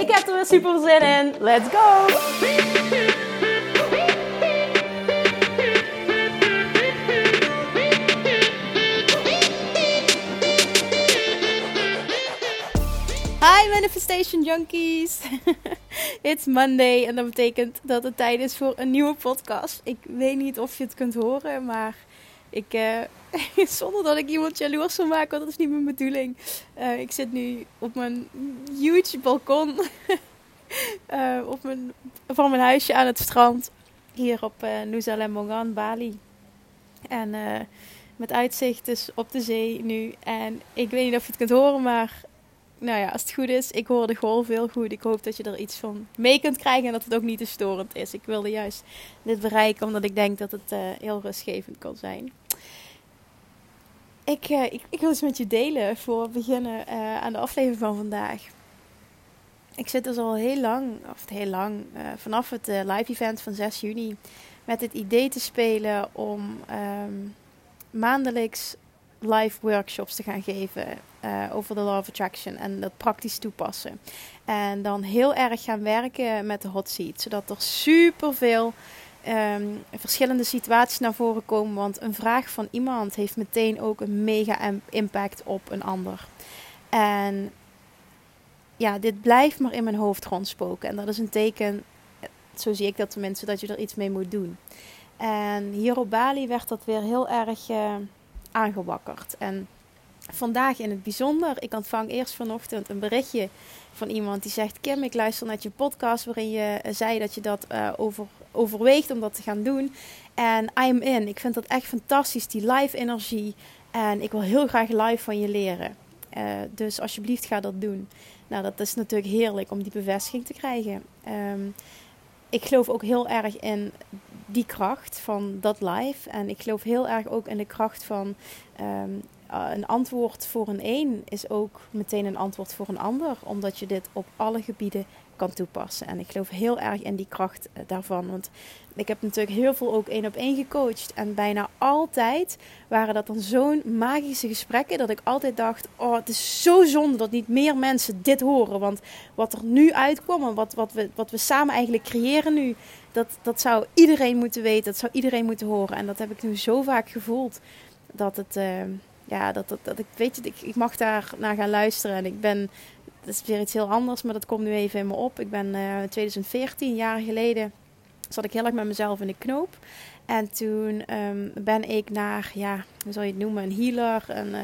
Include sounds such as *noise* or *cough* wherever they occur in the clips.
Ik heb er weer super zin in. Let's go! Hi Manifestation Junkies! *laughs* It's Monday en dat betekent dat het tijd is voor een nieuwe podcast. Ik weet niet of je het kunt horen, maar ik, uh, *laughs* zonder dat ik iemand jaloers wil maken, want dat is niet mijn bedoeling. Uh, ik zit nu op mijn huge balkon uh, *laughs* op mijn, van mijn huisje aan het strand. Hier op uh, Nusa Lembongan, Bali. En met uitzicht dus op de zee nu. En ik weet niet of je het kunt horen, maar nou ja, als het goed is, ik hoor de golf heel goed. Ik hoop dat je er iets van mee kunt krijgen en dat het ook niet te storend is. Ik wilde juist dit bereiken omdat ik denk dat het heel rustgevend kan zijn. Ik, uh, ik, ik, wil eens met je delen voor we beginnen uh, aan de aflevering van vandaag. Ik zit dus al heel lang, of heel lang, vanaf het live event van 6 juni met het idee te spelen om um, maandelijks live workshops te gaan geven over de Law of Attraction en dat praktisch toepassen. En dan heel erg gaan werken met de hot seat, zodat er superveel um, verschillende situaties naar voren komen. Want een vraag van iemand heeft meteen ook een mega impact op een ander. En ja, dit blijft maar in mijn hoofd rondspoken. En dat is een teken, zo zie ik dat tenminste, dat je er iets mee moet doen. En hier op Bali werd dat weer heel erg uh, aangewakkerd. En vandaag in het bijzonder. Ik ontvang eerst vanochtend een berichtje van iemand die zegt: Kim, ik luister naar je podcast waarin je eh, zei dat je dat uh, over, overweegt om dat te gaan doen. En I'm in. Ik vind dat echt fantastisch, die live energie. En ik wil heel graag live van je leren. Uh, dus alsjeblieft ga dat doen. Nou, dat is natuurlijk heerlijk om die bevestiging te krijgen. Um, ik geloof ook heel erg in die kracht van dat live. En ik geloof heel erg ook in de kracht van um, uh, een antwoord voor een een is ook meteen een antwoord voor een ander. Omdat je dit op alle gebieden kan toepassen. En ik geloof heel erg in die kracht uh, daarvan. Want ik heb natuurlijk heel veel ook één op één gecoacht. En bijna altijd waren dat dan zo'n magische gesprekken. Dat ik altijd dacht: Oh, het is zo zonde dat niet meer mensen dit horen. Want wat er nu uitkomt en wat, wat, we, wat we samen eigenlijk creëren nu. Dat, dat zou iedereen moeten weten. Dat zou iedereen moeten horen. En dat heb ik nu zo vaak gevoeld. Dat het. Uh, ja, dat, dat, dat ik weet je, ik, ik mag daar naar gaan luisteren. En ik ben, dat is weer iets heel anders, maar dat komt nu even in me op. Ik ben uh, in 2014, jaar geleden, zat ik heel erg met mezelf in de knoop. En toen um, ben ik naar, ja, hoe zal je het noemen, een healer, een uh,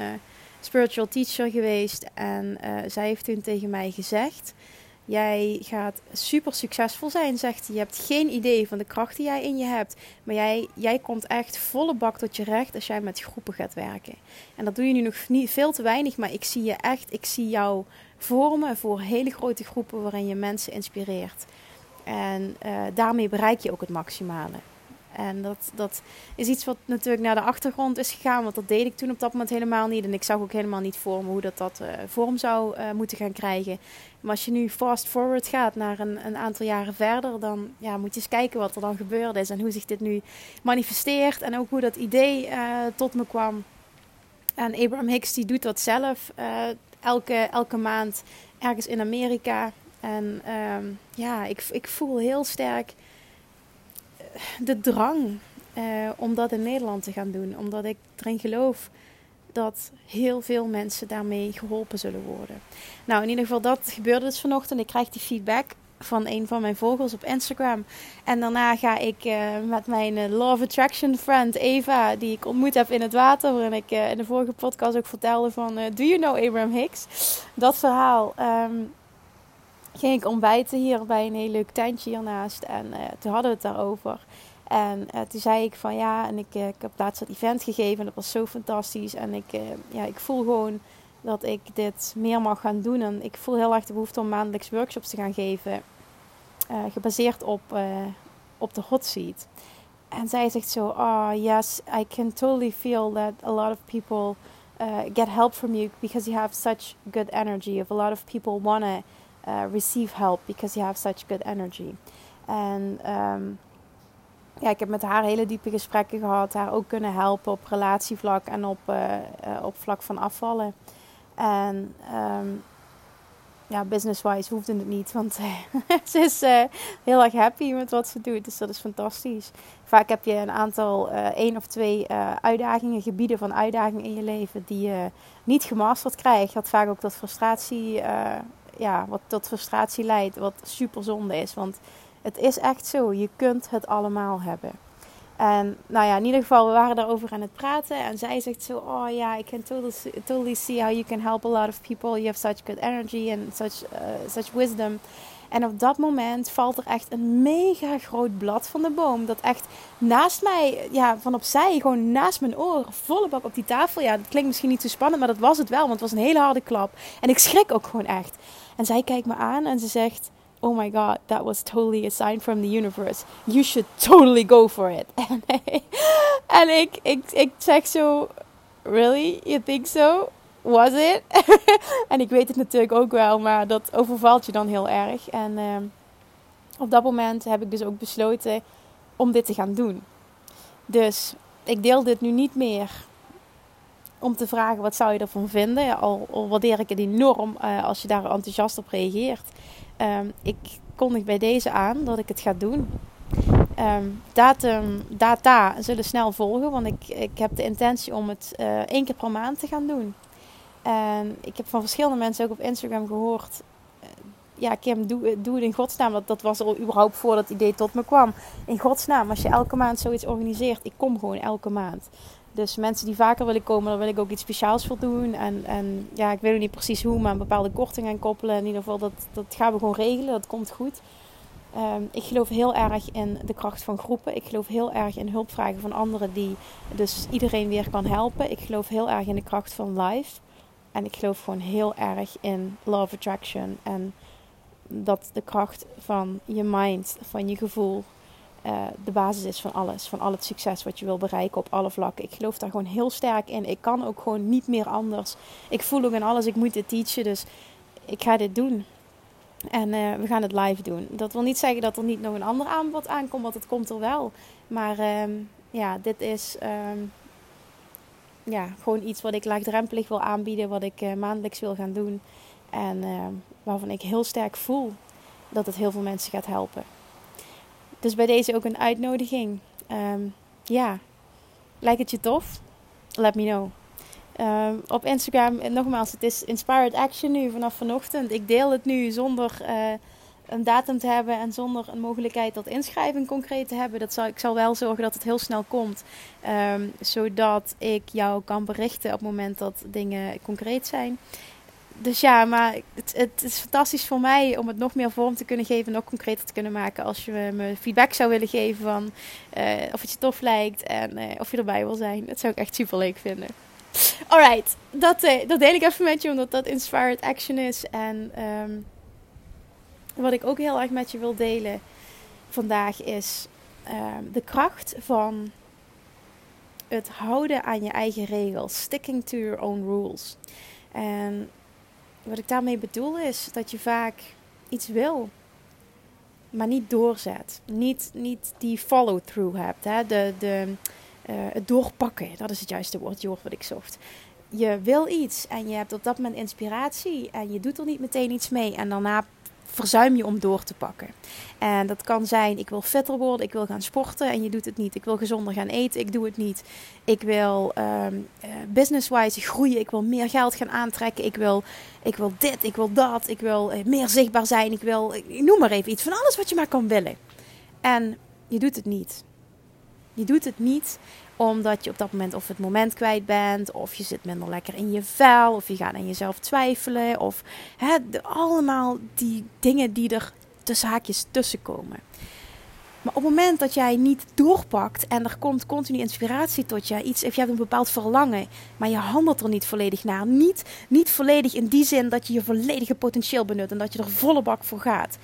spiritual teacher geweest. En uh, zij heeft toen tegen mij gezegd Jij gaat super succesvol zijn, zegt hij. Je hebt geen idee van de kracht die jij in je hebt. Maar jij, jij komt echt volle bak tot je recht als jij met groepen gaat werken. En dat doe je nu nog niet veel te weinig, maar ik zie je echt, ik zie jou vormen voor hele grote groepen waarin je mensen inspireert. En uh, daarmee bereik je ook het maximale. En dat, dat is iets wat natuurlijk naar de achtergrond is gegaan. Want dat deed ik toen op dat moment helemaal niet. En ik zag ook helemaal niet voor me hoe dat, dat uh, vorm zou uh, moeten gaan krijgen. Maar als je nu fast forward gaat naar een, een aantal jaren verder, dan ja, moet je eens kijken wat er dan gebeurd is. En hoe zich dit nu manifesteert. En ook hoe dat idee uh, tot me kwam. En Abraham Hicks die doet dat zelf elke, elke maand ergens in Amerika. En um, ja, ik, ik voel heel sterk de drang uh, om dat in Nederland te gaan doen. Omdat ik erin geloof dat heel veel mensen daarmee geholpen zullen worden. Nou, in ieder geval, dat gebeurde dus vanochtend. Ik krijg die feedback van een van mijn vogels op Instagram. En daarna ga ik uh, met mijn uh, Law of Attraction friend Eva, die ik ontmoet heb in het water, waarin ik in de vorige podcast ook vertelde van Do you know Abraham Hicks? Dat verhaal. Um, ging ik ontbijten hier bij een heel leuk tentje hiernaast. En uh, toen hadden we het daarover. En uh, toen zei ik van ja, en ik, uh, ik heb laatst dat event gegeven en dat was zo fantastisch. En ik, ja, ik voel gewoon dat ik dit meer mag gaan doen. En ik voel heel erg de behoefte om maandelijks workshops te gaan geven. Gebaseerd op, op de hot seat. En zij zegt zo, oh yes, I can totally feel that a lot of people get help from you because you have such good energy. Of a lot of people want to uh, receive help because you have such good energy. En um, ja, ik heb met haar hele diepe gesprekken gehad. Haar ook kunnen helpen op relatievlak en op, uh, op vlak van afvallen. En um, ja, business-wise hoefde het niet. Want *laughs* ze is heel erg happy met wat ze doet. Dus dat is fantastisch. Vaak heb je een aantal, uh, één of twee uitdagingen, gebieden van uitdaging in je leven die je niet gemasterd krijgt. Dat vaak ook tot frustratie, ja, wat tot frustratie leidt. Wat super zonde is. Want het is echt zo. Je kunt het allemaal hebben. En nou ja, in ieder geval, we waren daarover aan het praten. En zij zegt zo, oh ja, I can totally, totally see how you can help a lot of people. You have such good energy and such, uh, such wisdom. En op dat moment valt er echt een mega groot blad van de boom. Dat echt naast mij, ja, van opzij, gewoon naast mijn oor, volle bak op die tafel. Ja, dat klinkt misschien niet zo spannend, maar dat was het wel. Want het was een hele harde klap. En ik schrik ook gewoon echt. En zij kijkt me aan en ze zegt oh my god, that was totally a sign from the universe. You should totally go for it. *laughs* en ik, ik, ik zeg zo, really? You think so? Was it? *laughs* en ik weet het natuurlijk ook wel, maar dat overvalt je dan heel erg. En uh, op dat moment heb ik dus ook besloten om dit te gaan doen. Dus ik deel dit nu niet meer om te vragen wat zou je ervan vinden. Al, al waardeer ik het enorm uh, als je daar enthousiast op reageert. Um, ik kondig bij deze aan dat ik het ga doen. Um, datum, data zullen snel volgen, want ik, ik heb de intentie om het uh, één keer per maand te gaan doen. En ik heb van verschillende mensen ook op Instagram gehoord. Uh, ja, Kim, doe, doe het in godsnaam. Dat, dat was al überhaupt voordat het idee tot me kwam. In godsnaam, als je elke maand zoiets organiseert. Ik kom gewoon elke maand. Dus mensen die vaker willen komen, daar wil ik ook iets speciaals voor doen. En, en ja, ik weet nog niet precies hoe, maar een bepaalde korting aan koppelen. In ieder geval, dat, dat gaan we gewoon regelen. Dat komt goed. Um, ik geloof heel erg in de kracht van groepen. Ik geloof heel erg in hulpvragen van anderen die dus iedereen weer kan helpen. Ik geloof heel erg in de kracht van life. En ik geloof gewoon heel erg in love attraction. En dat de kracht van je mind, van je gevoel, uh, de basis is van alles. Van al het succes wat je wil bereiken op alle vlakken. Ik geloof daar gewoon heel sterk in. Ik kan ook gewoon niet meer anders. Ik voel ook in alles, ik moet dit teachen. Dus ik ga dit doen. En uh, we gaan het live doen. Dat wil niet zeggen dat er niet nog een ander aanbod aankomt, want het komt er wel. Maar um, ja, dit is um, ja, gewoon iets wat ik laagdrempelig wil aanbieden, wat ik uh, maandelijks wil gaan doen. En uh, waarvan ik heel sterk voel dat het heel veel mensen gaat helpen. Dus bij deze ook een uitnodiging. Um, ja, lijkt het je tof? Let me know. Um, op Instagram, nogmaals, het is Inspired Action nu vanaf vanochtend. Ik deel het nu zonder uh, een datum te hebben en zonder een mogelijkheid tot inschrijving concreet te hebben. Dat zal, ik zal wel zorgen dat het heel snel komt, um, zodat ik jou kan berichten op het moment dat dingen concreet zijn dus ja, maar het, het, is fantastisch voor mij om het nog meer vorm te kunnen geven, nog concreter te kunnen maken. Als je me feedback zou willen geven van uh, of het je tof lijkt en uh, of je erbij wil zijn. Dat zou ik echt super leuk vinden. Alright, dat, uh, dat deel ik even met je, omdat dat inspired action is. En um, wat ik ook heel erg met je wil delen vandaag is um, de kracht van het houden aan je eigen regels. Sticking to your own rules. En wat ik daarmee bedoel is dat je vaak iets wil, maar niet doorzet. Niet, niet die follow-through hebt. Hè? De, de, uh, het doorpakken, dat is het juiste woord, woord wat ik zocht. Je wil iets en je hebt op dat moment inspiratie en je doet er niet meteen iets mee. En daarna verzuim je om door te pakken. En dat kan zijn, ik wil fitter worden, ik wil gaan sporten en je doet het niet. Ik wil gezonder gaan eten, ik doe het niet. Ik wil um, business-wise groeien, ik wil meer geld gaan aantrekken. Ik wil, ik wil dit, ik wil dat, ik wil uh, meer zichtbaar zijn. Ik wil, ik noem maar even iets van alles wat je maar kan willen. En je doet het niet. Je doet het niet omdat je op dat moment of het moment kwijt bent, of je zit minder lekker in je vel, of je gaat aan jezelf twijfelen, of allemaal die dingen die er tussen haakjes tussenkomen. Maar op het moment dat jij niet doorpakt en er komt continu inspiratie tot je, iets, of je hebt een bepaald verlangen, maar je handelt er niet volledig naar, niet, niet volledig in die zin dat je je volledige potentieel benut en dat je er volle bak voor gaat,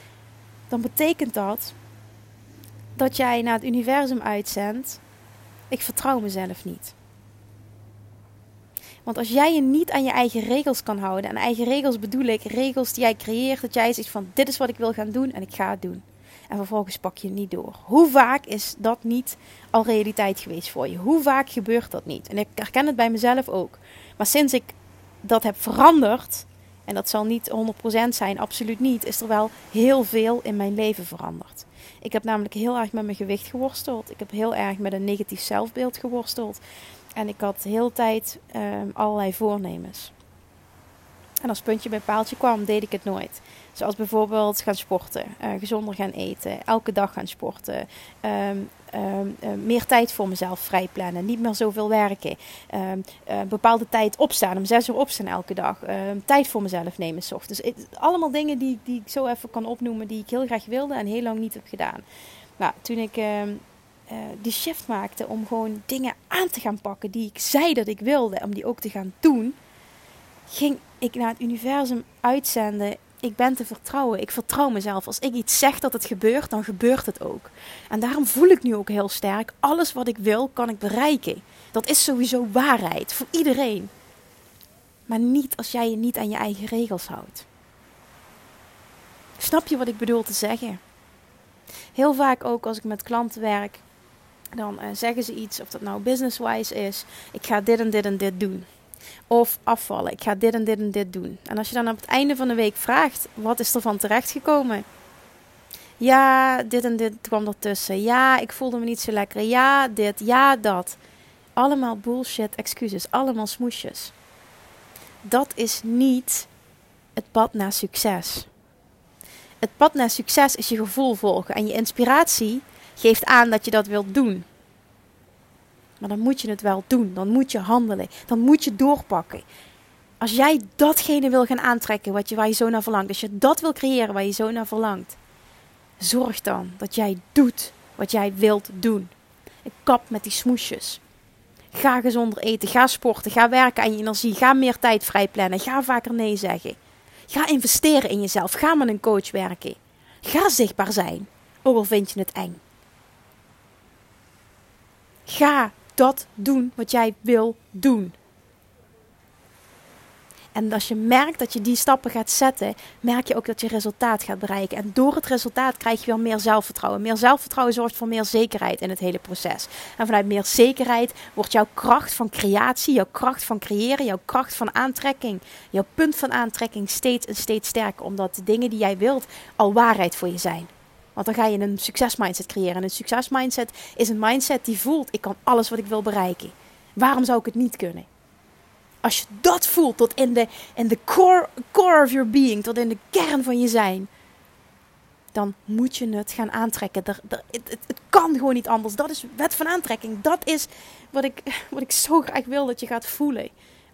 dan betekent dat dat jij naar het universum uitzendt: ik vertrouw mezelf niet. Want als jij je niet aan je eigen regels kan houden, en eigen regels bedoel ik regels die jij creëert, dat jij zegt van dit is wat ik wil gaan doen en ik ga het doen. En vervolgens pak je het niet door. Hoe vaak is dat niet al realiteit geweest voor je? Hoe vaak gebeurt dat niet? En ik herken het bij mezelf ook. Maar sinds ik dat heb veranderd, en dat zal niet 100% zijn, absoluut niet, is er wel heel veel in mijn leven veranderd. Ik heb namelijk heel erg met mijn gewicht geworsteld. Ik heb heel erg met een negatief zelfbeeld geworsteld. En ik had heel tijd um, allerlei voornemens. En als puntje bij paaltje kwam, deed ik het nooit. Zoals bijvoorbeeld gaan sporten, uh, gezonder gaan eten, elke dag gaan sporten, uh, meer tijd voor mezelf vrijplannen, niet meer zoveel werken, um, uh, bepaalde tijd opstaan, om zes uur opstaan elke dag, tijd voor mezelf nemen s ochtends. Dus allemaal dingen die, die ik zo even kan opnoemen, die ik heel graag wilde en heel lang niet heb gedaan. Nou, toen ik die shift maakte om gewoon dingen aan te gaan pakken die ik zei dat ik wilde, om die ook te gaan doen, ging ik naar het universum uitzenden ik ben te vertrouwen. Ik vertrouw mezelf. Als ik iets zeg dat het gebeurt, dan gebeurt het ook. En daarom voel ik nu ook heel sterk: alles wat ik wil, kan ik bereiken. Dat is sowieso waarheid voor iedereen. Maar niet als jij je niet aan je eigen regels houdt. Snap je wat ik bedoel te zeggen? Heel vaak ook als ik met klanten werk, dan uh, zeggen ze iets, of dat nou business-wise is: ik ga dit en dit en dit doen. Of afvallen. Ik ga dit en dit en dit doen. En als je dan op het einde van de week vraagt: wat is er van terechtgekomen? Ja, dit en dit kwam ertussen. Ja, ik voelde me niet zo lekker. Ja, dit. Ja, dat. Allemaal bullshit excuses. Allemaal smoesjes. Dat is niet het pad naar succes. Het pad naar succes is je gevoel volgen. En je inspiratie geeft aan dat je dat wilt doen. Maar dan moet je het wel doen. Dan moet je handelen. Dan moet je doorpakken. Als jij datgene wil gaan aantrekken wat je, waar je zo naar verlangt. Als je dat wil creëren waar je zo naar verlangt. Zorg dan dat jij doet wat jij wilt doen. Ik kap met die smoesjes. Ga gezonder eten. Ga sporten. Ga werken aan je energie. Ga meer tijd vrijplannen. Ga vaker nee zeggen. Ga investeren in jezelf. Ga met een coach werken. Ga zichtbaar zijn. Ook al vind je het eng. Ga dat doen wat jij wil doen. En als je merkt dat je die stappen gaat zetten, merk je ook dat je resultaat gaat bereiken. En door het resultaat krijg je weer meer zelfvertrouwen. Meer zelfvertrouwen zorgt voor meer zekerheid in het hele proces. En vanuit meer zekerheid wordt jouw kracht van creatie, jouw kracht van creëren, jouw kracht van aantrekking, jouw punt van aantrekking steeds en steeds sterker. Omdat de dingen die jij wilt al waarheid voor je zijn. Want dan ga je een succesmindset creëren. En een succesmindset is een mindset die voelt: ik kan alles wat ik wil bereiken. Waarom zou ik het niet kunnen? Als je dat voelt tot in de, in de core, core of your being, tot in de kern van je zijn, dan moet je het gaan aantrekken. Er, er, het, het, kan gewoon niet anders. Dat is wet van aantrekking. Dat is wat ik, *laughs* wat ik zo graag wil dat je gaat voelen.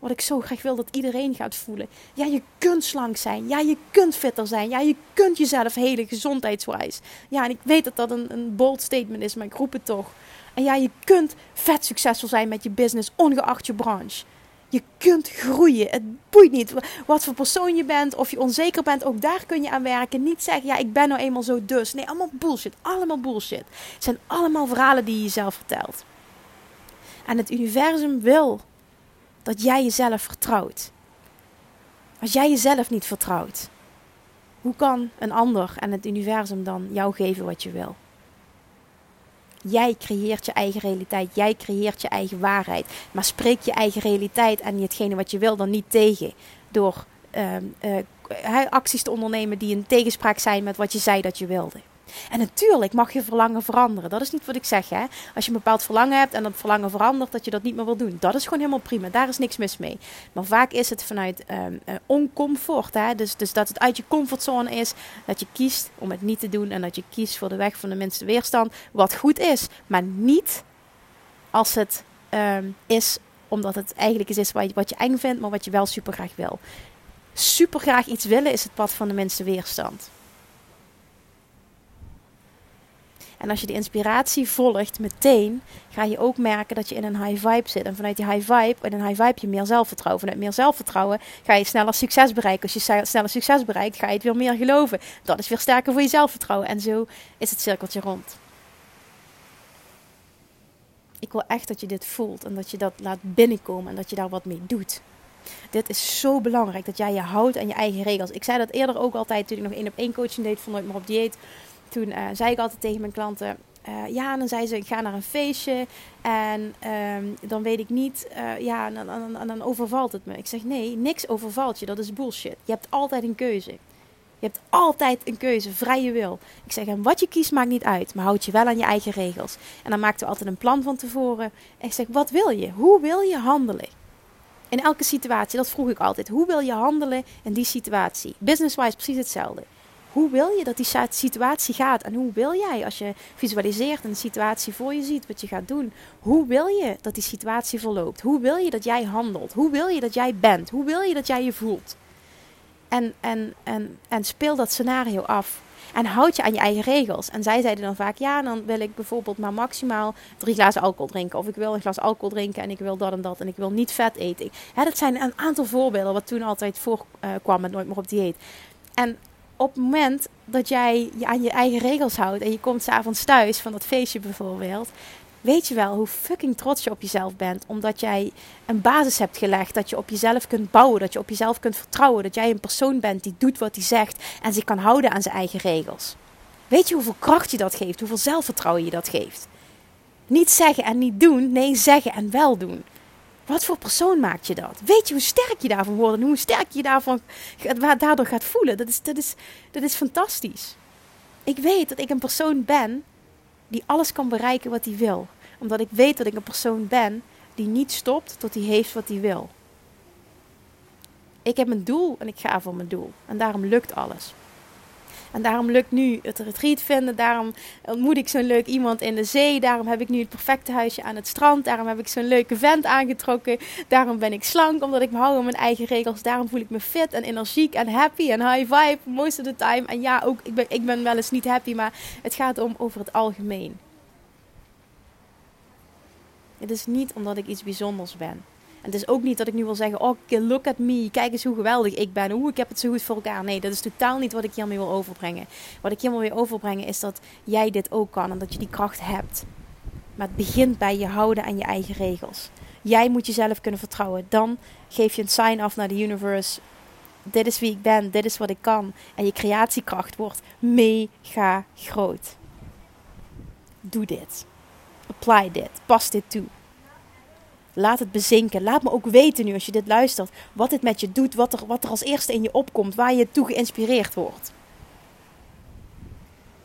Wat ik zo graag wil dat iedereen gaat voelen. Ja, je kunt slank zijn. Ja, je kunt fitter zijn. Ja, je kunt jezelf hele gezondheidswijs. Ja, en ik weet dat dat een, een bold statement is, maar ik roep het toch. En ja, je kunt vet succesvol zijn met je business, ongeacht je branche. Je kunt groeien. Het boeit niet wat voor persoon je bent, of je onzeker bent. Ook daar kun je aan werken. Niet zeggen, ja, ik ben nou eenmaal zo dus. Nee, allemaal bullshit. Allemaal bullshit. Het zijn allemaal verhalen die je jezelf vertelt. En het universum wil dat jij jezelf vertrouwt. Als jij jezelf niet vertrouwt, hoe kan een ander en het universum dan jou geven wat je wil? Jij creëert je eigen realiteit, jij creëert je eigen waarheid. Maar spreek je eigen realiteit en hetgene wat je wil dan niet tegen door uh, uh, acties te ondernemen die in tegenspraak zijn met wat je zei dat je wilde. En natuurlijk mag je verlangen veranderen. Dat is niet wat ik zeg. Hè? Als je een bepaald verlangen hebt en dat verlangen verandert, dat je dat niet meer wil doen. Dat is gewoon helemaal prima. Daar is niks mis mee. Maar vaak is het vanuit um, uh, oncomfort. Hè? Dus, dus dat het uit je comfortzone is. Dat je kiest om het niet te doen. En dat je kiest voor de weg van de minste weerstand. Wat goed is. Maar niet als het um, is omdat het eigenlijk is wat je, wat je eng vindt, maar wat je wel super graag wil. Super graag iets willen is het pad van de minste weerstand. En als je de inspiratie volgt meteen, ga je ook merken dat je in een high vibe zit. En vanuit die high vibe, in een high vibe je meer zelfvertrouwen. Vanuit meer zelfvertrouwen ga je sneller succes bereiken. Als je sneller succes bereikt, ga je het weer meer geloven. Dat is weer sterker voor je zelfvertrouwen. En zo is het cirkeltje rond. Ik wil echt dat je dit voelt en dat je dat laat binnenkomen en dat je daar wat mee doet. Dit is zo belangrijk dat jij je houdt aan je eigen regels. Ik zei dat eerder ook altijd toen ik nog één op één coaching deed van Nooit meer op dieet. Toen uh, zei ik altijd tegen mijn klanten: uh, ja, dan zei ze: ik ga naar een feestje en um, dan weet ik niet, uh, ja, dan, overvalt het me. Ik zeg: nee, niks overvalt je, dat is bullshit. Je hebt altijd een keuze. Je hebt altijd een keuze, vrije wil. Ik zeg: en wat je kiest maakt niet uit, maar houd je wel aan je eigen regels. En dan maakten we altijd een plan van tevoren. En ik zeg: wat wil je? Hoe wil je handelen? In elke situatie, dat vroeg ik altijd. Hoe wil je handelen in die situatie? Business-wise precies hetzelfde. Hoe wil je dat die situatie gaat? En hoe wil jij, als je visualiseert een situatie voor je ziet, wat je gaat doen, hoe wil je dat die situatie verloopt? Hoe wil je dat jij handelt? Hoe wil je dat jij bent? Hoe wil je dat jij je voelt? En, en, en, en speel dat scenario af. En houd je aan je eigen regels. En zij zeiden dan vaak: ja, dan wil ik bijvoorbeeld maar maximaal drie glazen alcohol drinken. Of ik wil een glas alcohol drinken en ik wil dat en dat. En ik wil niet vet eten. Dat zijn een aantal voorbeelden wat toen altijd voorkwam met Nooit meer op dieet. En op het moment dat jij je aan je eigen regels houdt en je komt s'avonds thuis van dat feestje bijvoorbeeld, weet je wel hoe fucking trots je op jezelf bent. Omdat jij een basis hebt gelegd, dat je op jezelf kunt bouwen, dat je op jezelf kunt vertrouwen, dat jij een persoon bent die doet wat hij zegt en zich kan houden aan zijn eigen regels. Weet je hoeveel kracht je dat geeft, hoeveel zelfvertrouwen je dat geeft? Niet zeggen en niet doen, nee, zeggen en wel doen. Wat voor persoon maakt je dat? Weet je hoe sterk je daarvan wordt en hoe sterk je daarvan, daardoor gaat voelen? Dat is, dat, is, dat is fantastisch. Ik weet dat ik een persoon ben die alles kan bereiken wat hij wil. Omdat ik weet dat ik een persoon ben die niet stopt tot hij heeft wat hij wil. Ik heb een doel en ik ga voor mijn doel. En daarom lukt alles. En daarom lukt nu het retreat vinden. Daarom ontmoet ik zo'n leuk iemand in de zee. Daarom heb ik nu het perfecte huisje aan het strand. Daarom heb ik zo'n leuke vent aangetrokken. Daarom ben ik slank, omdat ik me hou aan mijn eigen regels. Daarom voel ik me fit en energiek en happy en high vibe most of the time. En ja, ook, ik ben, ik ben wel eens niet happy, maar het gaat om over het algemeen. Het is niet omdat ik iets bijzonders ben. Het is ook niet dat ik nu wil zeggen: Oh, look at me. Kijk eens hoe geweldig ik ben. Hoe ik heb het zo goed voor elkaar. Nee, dat is totaal niet wat ik hiermee wil overbrengen. Wat ik hiermee wil overbrengen is dat jij dit ook kan en dat je die kracht hebt. Maar het begint bij je houden aan je eigen regels. Jij moet jezelf kunnen vertrouwen. Dan geef je een sign af naar de universe. Dit is wie ik ben, dit is wat ik kan. En je creatiekracht wordt mega groot. Doe dit. Apply dit. Pas dit toe. Laat het bezinken. Laat me ook weten nu als je dit luistert. Wat dit met je doet. Wat er, wat er als eerste in je opkomt. Waar je toe geïnspireerd wordt.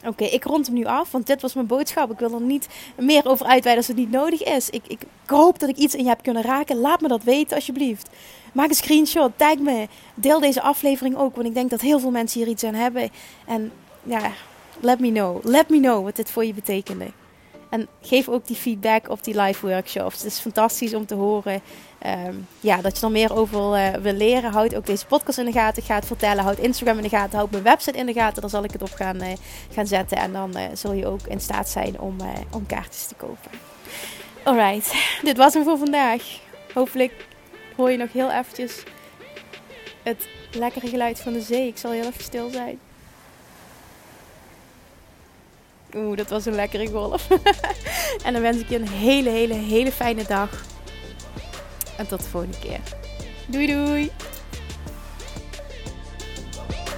Oké, ik rond hem nu af, want dit was mijn boodschap. Ik wil er niet meer over uitweiden als het niet nodig is. Ik, ik, hoop dat ik iets in je heb kunnen raken. Laat me dat weten, alsjeblieft. Maak een screenshot, tag me. Deel deze aflevering ook, want ik denk dat heel veel mensen hier iets aan hebben. En ja, let me know. Let me know wat dit voor je betekende. En geef ook die feedback op die live workshops. Het is fantastisch om te horen ehm, ja, dat je er meer over uh, wil leren. Houd ook deze podcast in de gaten. Ga het vertellen. Houd Instagram in de gaten. Houd mijn website in de gaten. Daar zal ik het op gaan, uh, gaan zetten. En dan uh, zul je ook in staat zijn om, om kaartjes te kopen. Alright, dit was hem voor vandaag. Hopelijk hoor je nog heel eventjes het lekkere geluid van de zee. Ik zal heel even stil zijn. Oeh, dat was een lekkere golf. *laughs* en dan wens ik je een hele, hele, hele fijne dag. En tot de volgende keer. Doei doei.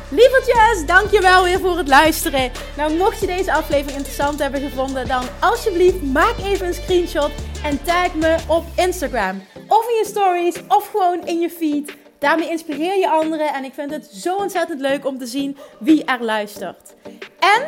Lievertjes, dankjewel weer voor het luisteren. Nou, mocht je deze aflevering interessant hebben gevonden, dan alsjeblieft maak even een screenshot en tag me op Instagram. Of in je stories, of gewoon in je feed. Daarmee inspireer je anderen en ik vind het zo ontzettend leuk om te zien wie er luistert. En